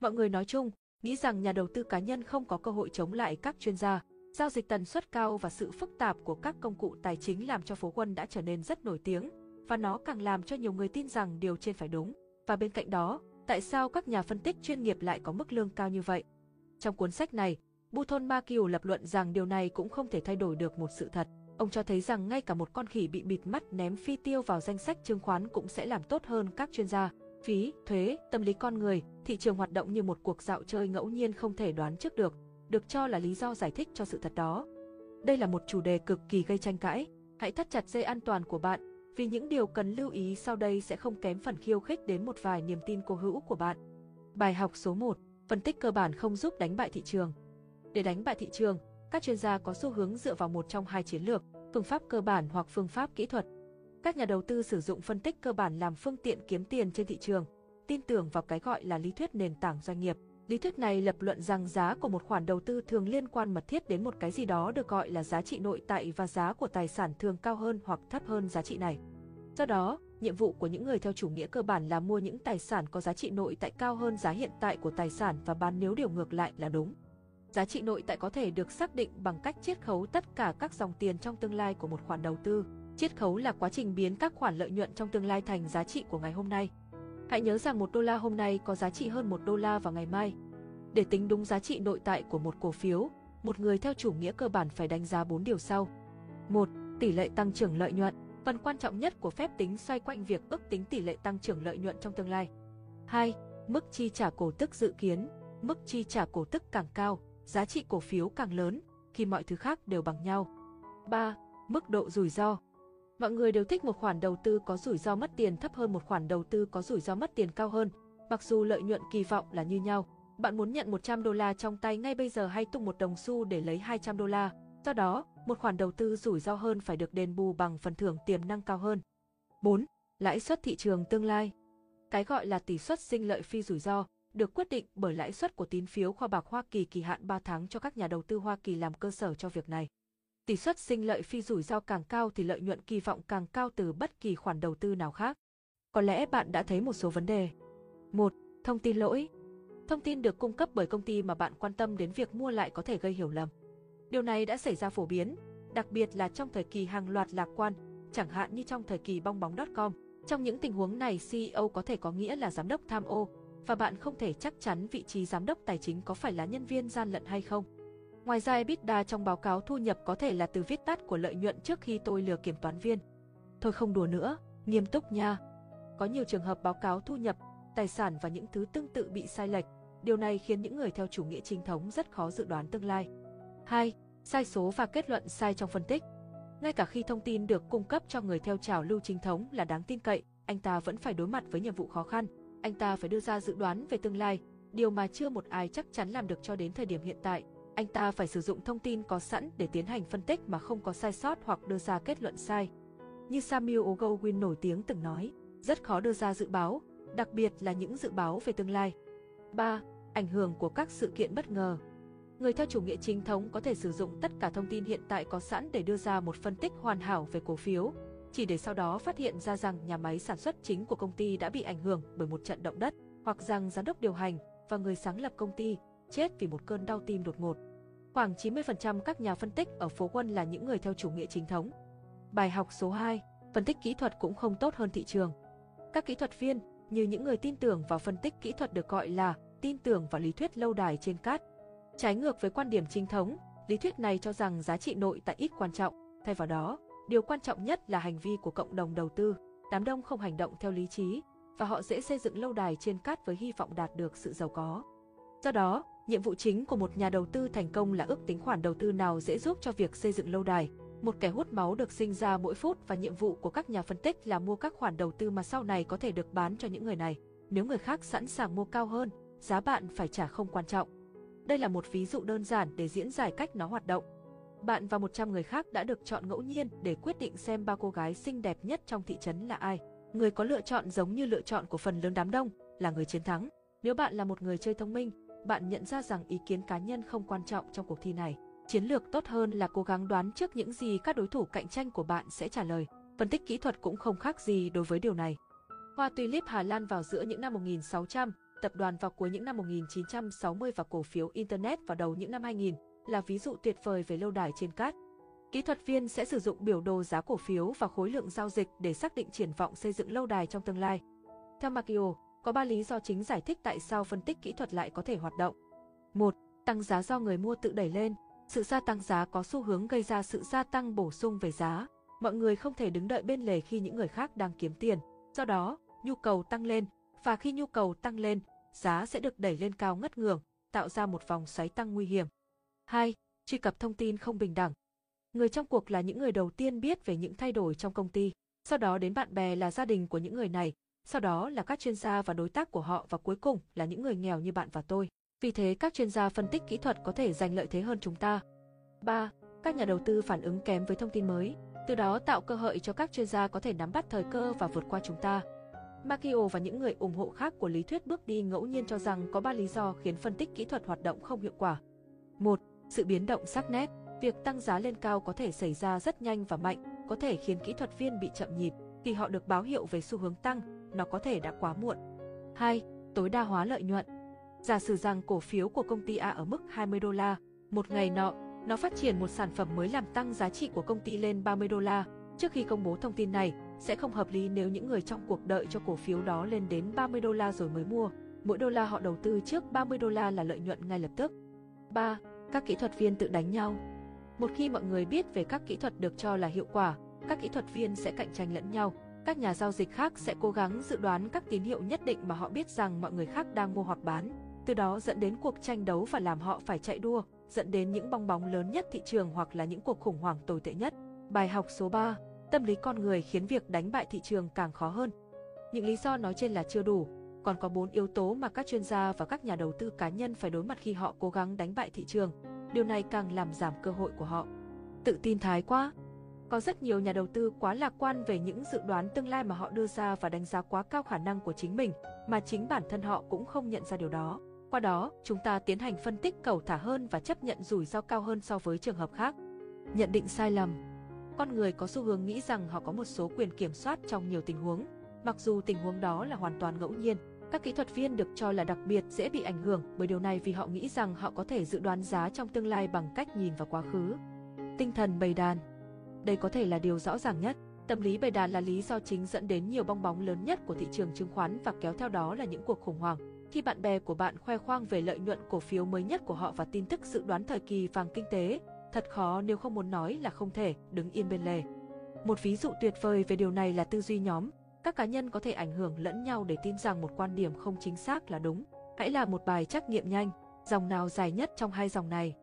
Mọi người nói chung, nghĩ rằng nhà đầu tư cá nhân không có cơ hội chống lại các chuyên gia. Giao dịch tần suất cao và sự phức tạp của các công cụ tài chính làm cho phố quân đã trở nên rất nổi tiếng, và nó càng làm cho nhiều người tin rằng điều trên phải đúng. Và bên cạnh đó, tại sao các nhà phân tích chuyên nghiệp lại có mức lương cao như vậy? Trong cuốn sách này, Buthon Makiu lập luận rằng điều này cũng không thể thay đổi được một sự thật. Ông cho thấy rằng ngay cả một con khỉ bị bịt mắt ném phi tiêu vào danh sách chứng khoán cũng sẽ làm tốt hơn các chuyên gia. Phí, thuế, tâm lý con người, thị trường hoạt động như một cuộc dạo chơi ngẫu nhiên không thể đoán trước được, được cho là lý do giải thích cho sự thật đó. Đây là một chủ đề cực kỳ gây tranh cãi. Hãy thắt chặt dây an toàn của bạn, vì những điều cần lưu ý sau đây sẽ không kém phần khiêu khích đến một vài niềm tin cố hữu của bạn. Bài học số 1. Phân tích cơ bản không giúp đánh bại thị trường. Để đánh bại thị trường, các chuyên gia có xu hướng dựa vào một trong hai chiến lược, phương pháp cơ bản hoặc phương pháp kỹ thuật. Các nhà đầu tư sử dụng phân tích cơ bản làm phương tiện kiếm tiền trên thị trường, tin tưởng vào cái gọi là lý thuyết nền tảng doanh nghiệp. Lý thuyết này lập luận rằng giá của một khoản đầu tư thường liên quan mật thiết đến một cái gì đó được gọi là giá trị nội tại và giá của tài sản thường cao hơn hoặc thấp hơn giá trị này. Do đó, nhiệm vụ của những người theo chủ nghĩa cơ bản là mua những tài sản có giá trị nội tại cao hơn giá hiện tại của tài sản và bán nếu điều ngược lại là đúng. Giá trị nội tại có thể được xác định bằng cách chiết khấu tất cả các dòng tiền trong tương lai của một khoản đầu tư. Chiết khấu là quá trình biến các khoản lợi nhuận trong tương lai thành giá trị của ngày hôm nay. Hãy nhớ rằng một đô la hôm nay có giá trị hơn một đô la vào ngày mai. Để tính đúng giá trị nội tại của một cổ phiếu, một người theo chủ nghĩa cơ bản phải đánh giá 4 điều sau. 1. Tỷ lệ tăng trưởng lợi nhuận. Phần quan trọng nhất của phép tính xoay quanh việc ước tính tỷ lệ tăng trưởng lợi nhuận trong tương lai. 2. Mức chi trả cổ tức dự kiến. Mức chi trả cổ tức càng cao, giá trị cổ phiếu càng lớn, khi mọi thứ khác đều bằng nhau. 3. Mức độ rủi ro. Mọi người đều thích một khoản đầu tư có rủi ro mất tiền thấp hơn một khoản đầu tư có rủi ro mất tiền cao hơn, mặc dù lợi nhuận kỳ vọng là như nhau. Bạn muốn nhận 100 đô la trong tay ngay bây giờ hay tung một đồng xu để lấy 200 đô la. Do đó, một khoản đầu tư rủi ro hơn phải được đền bù bằng phần thưởng tiềm năng cao hơn. 4. Lãi suất thị trường tương lai. Cái gọi là tỷ suất sinh lợi phi rủi ro được quyết định bởi lãi suất của tín phiếu kho bạc Hoa Kỳ kỳ hạn 3 tháng cho các nhà đầu tư Hoa Kỳ làm cơ sở cho việc này. Tỷ suất sinh lợi phi rủi ro càng cao thì lợi nhuận kỳ vọng càng cao từ bất kỳ khoản đầu tư nào khác. Có lẽ bạn đã thấy một số vấn đề. 1. Thông tin lỗi. Thông tin được cung cấp bởi công ty mà bạn quan tâm đến việc mua lại có thể gây hiểu lầm. Điều này đã xảy ra phổ biến, đặc biệt là trong thời kỳ hàng loạt lạc quan, chẳng hạn như trong thời kỳ bong bóng.com. Trong những tình huống này, CEO có thể có nghĩa là giám đốc tham ô, và bạn không thể chắc chắn vị trí giám đốc tài chính có phải là nhân viên gian lận hay không. Ngoài ra EBITDA trong báo cáo thu nhập có thể là từ viết tắt của lợi nhuận trước khi tôi lừa kiểm toán viên. Thôi không đùa nữa, nghiêm túc nha. Có nhiều trường hợp báo cáo thu nhập, tài sản và những thứ tương tự bị sai lệch. Điều này khiến những người theo chủ nghĩa chính thống rất khó dự đoán tương lai. 2. Sai số và kết luận sai trong phân tích. Ngay cả khi thông tin được cung cấp cho người theo trào lưu chính thống là đáng tin cậy, anh ta vẫn phải đối mặt với nhiệm vụ khó khăn. Anh ta phải đưa ra dự đoán về tương lai, điều mà chưa một ai chắc chắn làm được cho đến thời điểm hiện tại. Anh ta phải sử dụng thông tin có sẵn để tiến hành phân tích mà không có sai sót hoặc đưa ra kết luận sai. Như Samuel Ogowin nổi tiếng từng nói, rất khó đưa ra dự báo, đặc biệt là những dự báo về tương lai. 3. Ảnh hưởng của các sự kiện bất ngờ. Người theo chủ nghĩa chính thống có thể sử dụng tất cả thông tin hiện tại có sẵn để đưa ra một phân tích hoàn hảo về cổ phiếu, chỉ để sau đó phát hiện ra rằng nhà máy sản xuất chính của công ty đã bị ảnh hưởng bởi một trận động đất, hoặc rằng giám đốc điều hành và người sáng lập công ty chết vì một cơn đau tim đột ngột. Khoảng 90% các nhà phân tích ở phố Quân là những người theo chủ nghĩa chính thống. Bài học số 2, phân tích kỹ thuật cũng không tốt hơn thị trường. Các kỹ thuật viên, như những người tin tưởng vào phân tích kỹ thuật được gọi là tin tưởng vào lý thuyết lâu đài trên cát. Trái ngược với quan điểm chính thống, lý thuyết này cho rằng giá trị nội tại ít quan trọng, thay vào đó, điều quan trọng nhất là hành vi của cộng đồng đầu tư. Đám đông không hành động theo lý trí, và họ dễ xây dựng lâu đài trên cát với hy vọng đạt được sự giàu có. Do đó, nhiệm vụ chính của một nhà đầu tư thành công là ước tính khoản đầu tư nào dễ giúp cho việc xây dựng lâu đài. Một kẻ hút máu được sinh ra mỗi phút và nhiệm vụ của các nhà phân tích là mua các khoản đầu tư mà sau này có thể được bán cho những người này. Nếu người khác sẵn sàng mua cao hơn, giá bạn phải trả không quan trọng. Đây là một ví dụ đơn giản để diễn giải cách nó hoạt động. Bạn và 100 người khác đã được chọn ngẫu nhiên để quyết định xem ba cô gái xinh đẹp nhất trong thị trấn là ai. Người có lựa chọn giống như lựa chọn của phần lớn đám đông là người chiến thắng. Nếu bạn là một người chơi thông minh, bạn nhận ra rằng ý kiến cá nhân không quan trọng trong cuộc thi này. Chiến lược tốt hơn là cố gắng đoán trước những gì các đối thủ cạnh tranh của bạn sẽ trả lời. Phân tích kỹ thuật cũng không khác gì đối với điều này. Hoa tulip Hà Lan vào giữa những năm 1600, tập đoàn vào cuối những năm 1960 và cổ phiếu Internet vào đầu những năm 2000 là ví dụ tuyệt vời về lâu đài trên cát. Kỹ thuật viên sẽ sử dụng biểu đồ giá cổ phiếu và khối lượng giao dịch để xác định triển vọng xây dựng lâu đài trong tương lai. Theo Makio, có 3 lý do chính giải thích tại sao phân tích kỹ thuật lại có thể hoạt động. 1. Tăng giá do người mua tự đẩy lên. Sự gia tăng giá có xu hướng gây ra sự gia tăng bổ sung về giá. Mọi người không thể đứng đợi bên lề khi những người khác đang kiếm tiền. Do đó, nhu cầu tăng lên, và khi nhu cầu tăng lên, giá sẽ được đẩy lên cao ngất ngường, tạo ra một vòng xoáy tăng nguy hiểm. 2. Truy cập thông tin không bình đẳng. Người trong cuộc là những người đầu tiên biết về những thay đổi trong công ty, sau đó đến bạn bè là gia đình của những người này, sau đó là các chuyên gia và đối tác của họ và cuối cùng là những người nghèo như bạn và tôi. Vì thế các chuyên gia phân tích kỹ thuật có thể giành lợi thế hơn chúng ta. 3. Các nhà đầu tư phản ứng kém với thông tin mới, từ đó tạo cơ hội cho các chuyên gia có thể nắm bắt thời cơ và vượt qua chúng ta. Makio và những người ủng hộ khác của lý thuyết bước đi ngẫu nhiên cho rằng có 3 lý do khiến phân tích kỹ thuật hoạt động không hiệu quả. 1. Sự biến động sắc nét. Việc tăng giá lên cao có thể xảy ra rất nhanh và mạnh, có thể khiến kỹ thuật viên bị chậm nhịp. Khi họ được báo hiệu về xu hướng tăng, nó có thể đã quá muộn. 2. Tối đa hóa lợi nhuận. Giả sử rằng cổ phiếu của công ty A ở mức 20 đô la, một ngày nọ, nó phát triển một sản phẩm mới làm tăng giá trị của công ty lên 30 đô la. Trước khi công bố thông tin này, sẽ không hợp lý nếu những người trong cuộc đợi cho cổ phiếu đó lên đến 30 đô la rồi mới mua. Mỗi đô la họ đầu tư trước 30 đô la là lợi nhuận ngay lập tức. 3. Các kỹ thuật viên tự đánh nhau. Một khi mọi người biết về các kỹ thuật được cho là hiệu quả, các kỹ thuật viên sẽ cạnh tranh lẫn nhau. Các nhà giao dịch khác sẽ cố gắng dự đoán các tín hiệu nhất định mà họ biết rằng mọi người khác đang mua hoặc bán, từ đó dẫn đến cuộc tranh đấu và làm họ phải chạy đua, dẫn đến những bong bóng lớn nhất thị trường hoặc là những cuộc khủng hoảng tồi tệ nhất. Bài học số 3 tâm lý con người khiến việc đánh bại thị trường càng khó hơn. Những lý do nói trên là chưa đủ, còn có bốn yếu tố mà các chuyên gia và các nhà đầu tư cá nhân phải đối mặt khi họ cố gắng đánh bại thị trường. Điều này càng làm giảm cơ hội của họ. Tự tin thái quá. Có rất nhiều nhà đầu tư quá lạc quan về những dự đoán tương lai mà họ đưa ra và đánh giá quá cao khả năng của chính mình, mà chính bản thân họ cũng không nhận ra điều đó. Qua đó, chúng ta tiến hành phân tích cầu thả hơn và chấp nhận rủi ro cao hơn so với trường hợp khác. Nhận định sai lầm con người có xu hướng nghĩ rằng họ có một số quyền kiểm soát trong nhiều tình huống, mặc dù tình huống đó là hoàn toàn ngẫu nhiên. Các kỹ thuật viên được cho là đặc biệt dễ bị ảnh hưởng bởi điều này vì họ nghĩ rằng họ có thể dự đoán giá trong tương lai bằng cách nhìn vào quá khứ. Tinh thần bầy đàn đây có thể là điều rõ ràng nhất. Tâm lý bầy đàn là lý do chính dẫn đến nhiều bong bóng lớn nhất của thị trường chứng khoán và kéo theo đó là những cuộc khủng hoảng. Khi bạn bè của bạn khoe khoang về lợi nhuận cổ phiếu mới nhất của họ và tin tức dự đoán thời kỳ vàng kinh tế, Thật khó nếu không muốn nói là không thể đứng yên bên lề. Một ví dụ tuyệt vời về điều này là tư duy nhóm. Các cá nhân có thể ảnh hưởng lẫn nhau để tin rằng một quan điểm không chính xác là đúng. Hãy làm một bài trắc nghiệm nhanh, dòng nào dài nhất trong hai dòng này?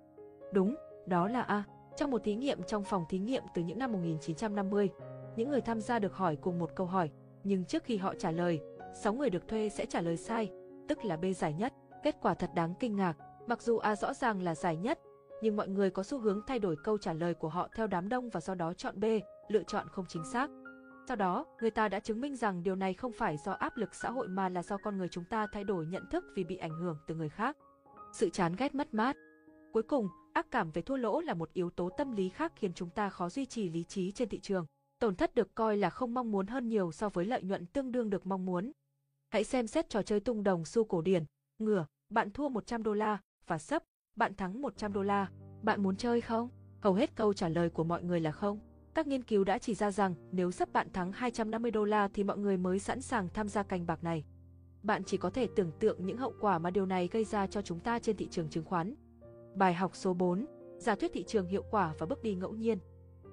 Đúng, đó là A. Trong một thí nghiệm trong phòng thí nghiệm từ những năm 1950, những người tham gia được hỏi cùng một câu hỏi, nhưng trước khi họ trả lời, 6 người được thuê sẽ trả lời sai, tức là B giải nhất. Kết quả thật đáng kinh ngạc, mặc dù A rõ ràng là giải nhất, nhưng mọi người có xu hướng thay đổi câu trả lời của họ theo đám đông và do đó chọn B, lựa chọn không chính xác. Sau đó, người ta đã chứng minh rằng điều này không phải do áp lực xã hội mà là do con người chúng ta thay đổi nhận thức vì bị ảnh hưởng từ người khác. Sự chán ghét mất mát. Cuối cùng, ác cảm về thua lỗ là một yếu tố tâm lý khác khiến chúng ta khó duy trì lý trí trên thị trường. Tổn thất được coi là không mong muốn hơn nhiều so với lợi nhuận tương đương được mong muốn. Hãy xem xét trò chơi tung đồng xu cổ điển, ngửa, bạn thua 100 đô la và sấp, bạn thắng 100 đô la, bạn muốn chơi không? Hầu hết câu trả lời của mọi người là không. Các nghiên cứu đã chỉ ra rằng nếu sắp bạn thắng 250 đô la thì mọi người mới sẵn sàng tham gia canh bạc này. Bạn chỉ có thể tưởng tượng những hậu quả mà điều này gây ra cho chúng ta trên thị trường chứng khoán. Bài học số 4. Giả thuyết thị trường hiệu quả và bước đi ngẫu nhiên.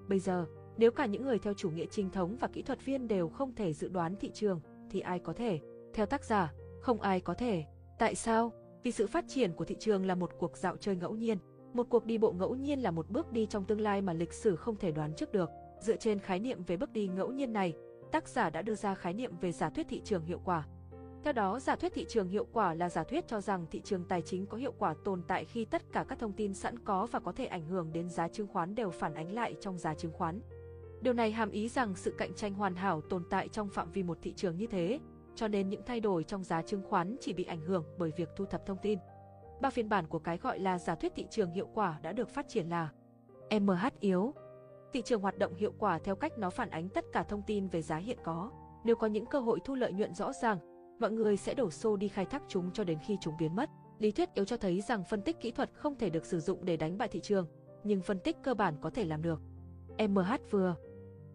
Bây giờ, nếu cả những người theo chủ nghĩa trinh thống và kỹ thuật viên đều không thể dự đoán thị trường, thì ai có thể? Theo tác giả, không ai có thể. Tại sao? Vì sự phát triển của thị trường là một cuộc dạo chơi ngẫu nhiên. Một cuộc đi bộ ngẫu nhiên là một bước đi trong tương lai mà lịch sử không thể đoán trước được. Dựa trên khái niệm về bước đi ngẫu nhiên này, tác giả đã đưa ra khái niệm về giả thuyết thị trường hiệu quả. Theo đó, giả thuyết thị trường hiệu quả là giả thuyết cho rằng thị trường tài chính có hiệu quả tồn tại khi tất cả các thông tin sẵn có và có thể ảnh hưởng đến giá chứng khoán đều phản ánh lại trong giá chứng khoán. Điều này hàm ý rằng sự cạnh tranh hoàn hảo tồn tại trong phạm vi một thị trường như thế, cho nên những thay đổi trong giá chứng khoán chỉ bị ảnh hưởng bởi việc thu thập thông tin. Ba phiên bản của cái gọi là giả thuyết thị trường hiệu quả đã được phát triển là MH yếu. Thị trường hoạt động hiệu quả theo cách nó phản ánh tất cả thông tin về giá hiện có. Nếu có những cơ hội thu lợi nhuận rõ ràng, mọi người sẽ đổ xô đi khai thác chúng cho đến khi chúng biến mất. Lý thuyết yếu cho thấy rằng phân tích kỹ thuật không thể được sử dụng để đánh bại thị trường, nhưng phân tích cơ bản có thể làm được. MH vừa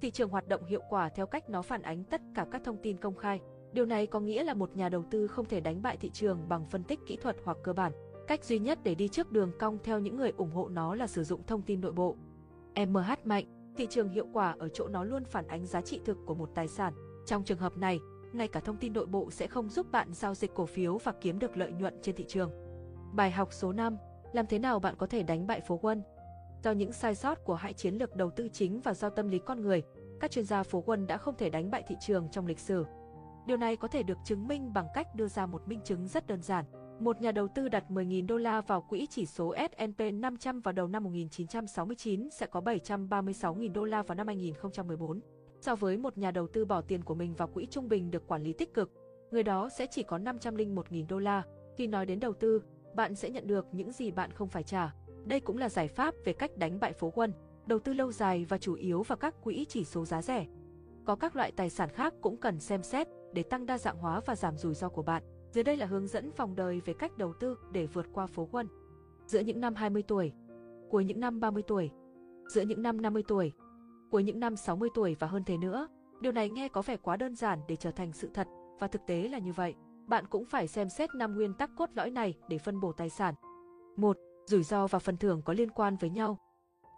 Thị trường hoạt động hiệu quả theo cách nó phản ánh tất cả các thông tin công khai. Điều này có nghĩa là một nhà đầu tư không thể đánh bại thị trường bằng phân tích kỹ thuật hoặc cơ bản. Cách duy nhất để đi trước đường cong theo những người ủng hộ nó là sử dụng thông tin nội bộ. MH mạnh, thị trường hiệu quả ở chỗ nó luôn phản ánh giá trị thực của một tài sản. Trong trường hợp này, ngay cả thông tin nội bộ sẽ không giúp bạn giao dịch cổ phiếu và kiếm được lợi nhuận trên thị trường. Bài học số 5, làm thế nào bạn có thể đánh bại phố quân? Do những sai sót của hai chiến lược đầu tư chính và do tâm lý con người, các chuyên gia phố quân đã không thể đánh bại thị trường trong lịch sử. Điều này có thể được chứng minh bằng cách đưa ra một minh chứng rất đơn giản. Một nhà đầu tư đặt 10.000 đô la vào quỹ chỉ số S&P 500 vào đầu năm 1969 sẽ có 736.000 đô la vào năm 2014. So với một nhà đầu tư bỏ tiền của mình vào quỹ trung bình được quản lý tích cực, người đó sẽ chỉ có 501.000 đô la. Khi nói đến đầu tư, bạn sẽ nhận được những gì bạn không phải trả. Đây cũng là giải pháp về cách đánh bại phố quân, đầu tư lâu dài và chủ yếu vào các quỹ chỉ số giá rẻ. Có các loại tài sản khác cũng cần xem xét để tăng đa dạng hóa và giảm rủi ro của bạn. Dưới đây là hướng dẫn vòng đời về cách đầu tư để vượt qua phố quân. Giữa những năm 20 tuổi, cuối những năm 30 tuổi, giữa những năm 50 tuổi, cuối những năm 60 tuổi và hơn thế nữa. Điều này nghe có vẻ quá đơn giản để trở thành sự thật, và thực tế là như vậy. Bạn cũng phải xem xét năm nguyên tắc cốt lõi này để phân bổ tài sản. 1. Rủi ro và phần thưởng có liên quan với nhau.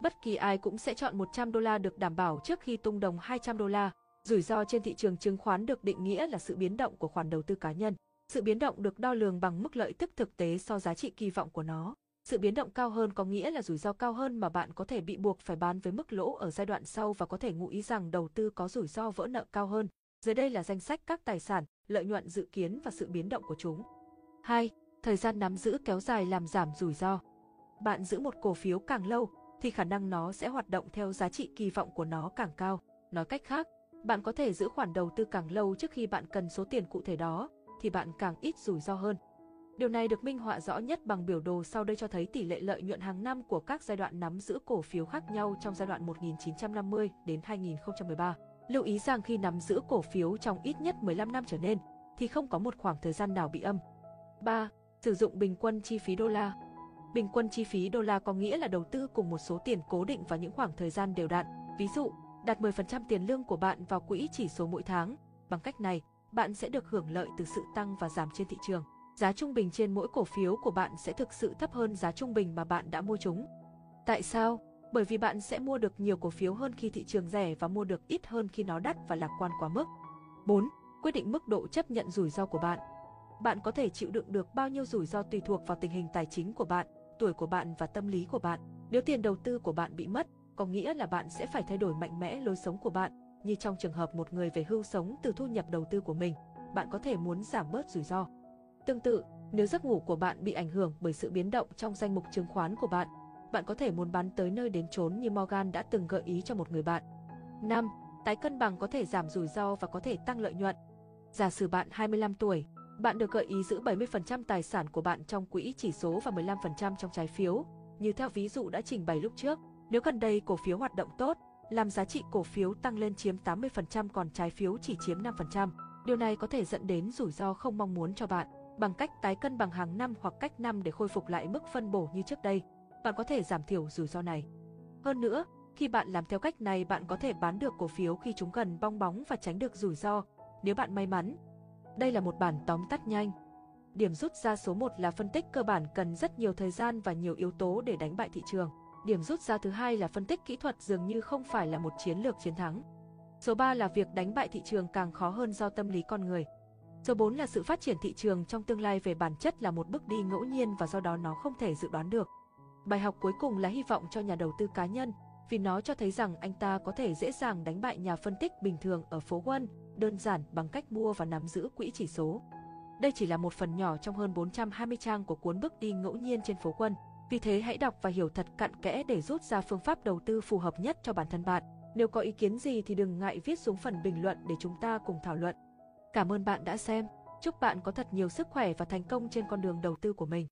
Bất kỳ ai cũng sẽ chọn 100 đô la được đảm bảo trước khi tung đồng 200 đô la. Rủi ro trên thị trường chứng khoán được định nghĩa là sự biến động của khoản đầu tư cá nhân. Sự biến động được đo lường bằng mức lợi tức thực tế so giá trị kỳ vọng của nó. Sự biến động cao hơn có nghĩa là rủi ro cao hơn mà bạn có thể bị buộc phải bán với mức lỗ ở giai đoạn sau và có thể ngụ ý rằng đầu tư có rủi ro vỡ nợ cao hơn. Dưới đây là danh sách các tài sản, lợi nhuận dự kiến và sự biến động của chúng. 2. Thời gian nắm giữ kéo dài làm giảm rủi ro. Bạn giữ một cổ phiếu càng lâu thì khả năng nó sẽ hoạt động theo giá trị kỳ vọng của nó càng cao. Nói cách khác, bạn có thể giữ khoản đầu tư càng lâu trước khi bạn cần số tiền cụ thể đó, thì bạn càng ít rủi ro hơn. Điều này được minh họa rõ nhất bằng biểu đồ sau đây cho thấy tỷ lệ lợi nhuận hàng năm của các giai đoạn nắm giữ cổ phiếu khác nhau trong giai đoạn 1950 đến 2013. Lưu ý rằng khi nắm giữ cổ phiếu trong ít nhất 15 năm trở nên, thì không có một khoảng thời gian nào bị âm. 3. Sử dụng bình quân chi phí đô la. Bình quân chi phí đô la có nghĩa là đầu tư cùng một số tiền cố định vào những khoảng thời gian đều đặn. Ví dụ, đặt 10% tiền lương của bạn vào quỹ chỉ số mỗi tháng. Bằng cách này, bạn sẽ được hưởng lợi từ sự tăng và giảm trên thị trường giá trung bình trên mỗi cổ phiếu của bạn sẽ thực sự thấp hơn giá trung bình mà bạn đã mua chúng. Tại sao? Bởi vì bạn sẽ mua được nhiều cổ phiếu hơn khi thị trường rẻ và mua được ít hơn khi nó đắt và lạc quan quá mức. 4. Quyết định mức độ chấp nhận rủi ro của bạn. Bạn có thể chịu đựng được bao nhiêu rủi ro tùy thuộc vào tình hình tài chính của bạn, tuổi của bạn và tâm lý của bạn. Nếu tiền đầu tư của bạn bị mất, có nghĩa là bạn sẽ phải thay đổi mạnh mẽ lối sống của bạn, như trong trường hợp một người về hưu sống từ thu nhập đầu tư của mình. Bạn có thể muốn giảm bớt rủi ro. Tương tự, nếu giấc ngủ của bạn bị ảnh hưởng bởi sự biến động trong danh mục chứng khoán của bạn, bạn có thể muốn bán tới nơi đến chốn như Morgan đã từng gợi ý cho một người bạn. 5. Tái cân bằng có thể giảm rủi ro và có thể tăng lợi nhuận. Giả sử bạn 25 tuổi, bạn được gợi ý giữ 70% tài sản của bạn trong quỹ chỉ số và 15% trong trái phiếu, như theo ví dụ đã trình bày lúc trước. Nếu gần đây cổ phiếu hoạt động tốt, làm giá trị cổ phiếu tăng lên chiếm 80% còn trái phiếu chỉ chiếm 5%. Điều này có thể dẫn đến rủi ro không mong muốn cho bạn bằng cách tái cân bằng hàng năm hoặc cách năm để khôi phục lại mức phân bổ như trước đây. Bạn có thể giảm thiểu rủi ro này. Hơn nữa, khi bạn làm theo cách này bạn có thể bán được cổ phiếu khi chúng gần bong bóng và tránh được rủi ro, nếu bạn may mắn. Đây là một bản tóm tắt nhanh. Điểm rút ra số 1 là phân tích cơ bản cần rất nhiều thời gian và nhiều yếu tố để đánh bại thị trường. Điểm rút ra thứ hai là phân tích kỹ thuật dường như không phải là một chiến lược chiến thắng. Số 3 là việc đánh bại thị trường càng khó hơn do tâm lý con người. Số 4 là sự phát triển thị trường trong tương lai về bản chất là một bước đi ngẫu nhiên và do đó nó không thể dự đoán được. Bài học cuối cùng là hy vọng cho nhà đầu tư cá nhân, vì nó cho thấy rằng anh ta có thể dễ dàng đánh bại nhà phân tích bình thường ở phố Wall, đơn giản bằng cách mua và nắm giữ quỹ chỉ số. Đây chỉ là một phần nhỏ trong hơn 420 trang của cuốn bước đi ngẫu nhiên trên phố quân. Vì thế hãy đọc và hiểu thật cặn kẽ để rút ra phương pháp đầu tư phù hợp nhất cho bản thân bạn. Nếu có ý kiến gì thì đừng ngại viết xuống phần bình luận để chúng ta cùng thảo luận. Cảm ơn bạn đã xem. Chúc bạn có thật nhiều sức khỏe và thành công trên con đường đầu tư của mình.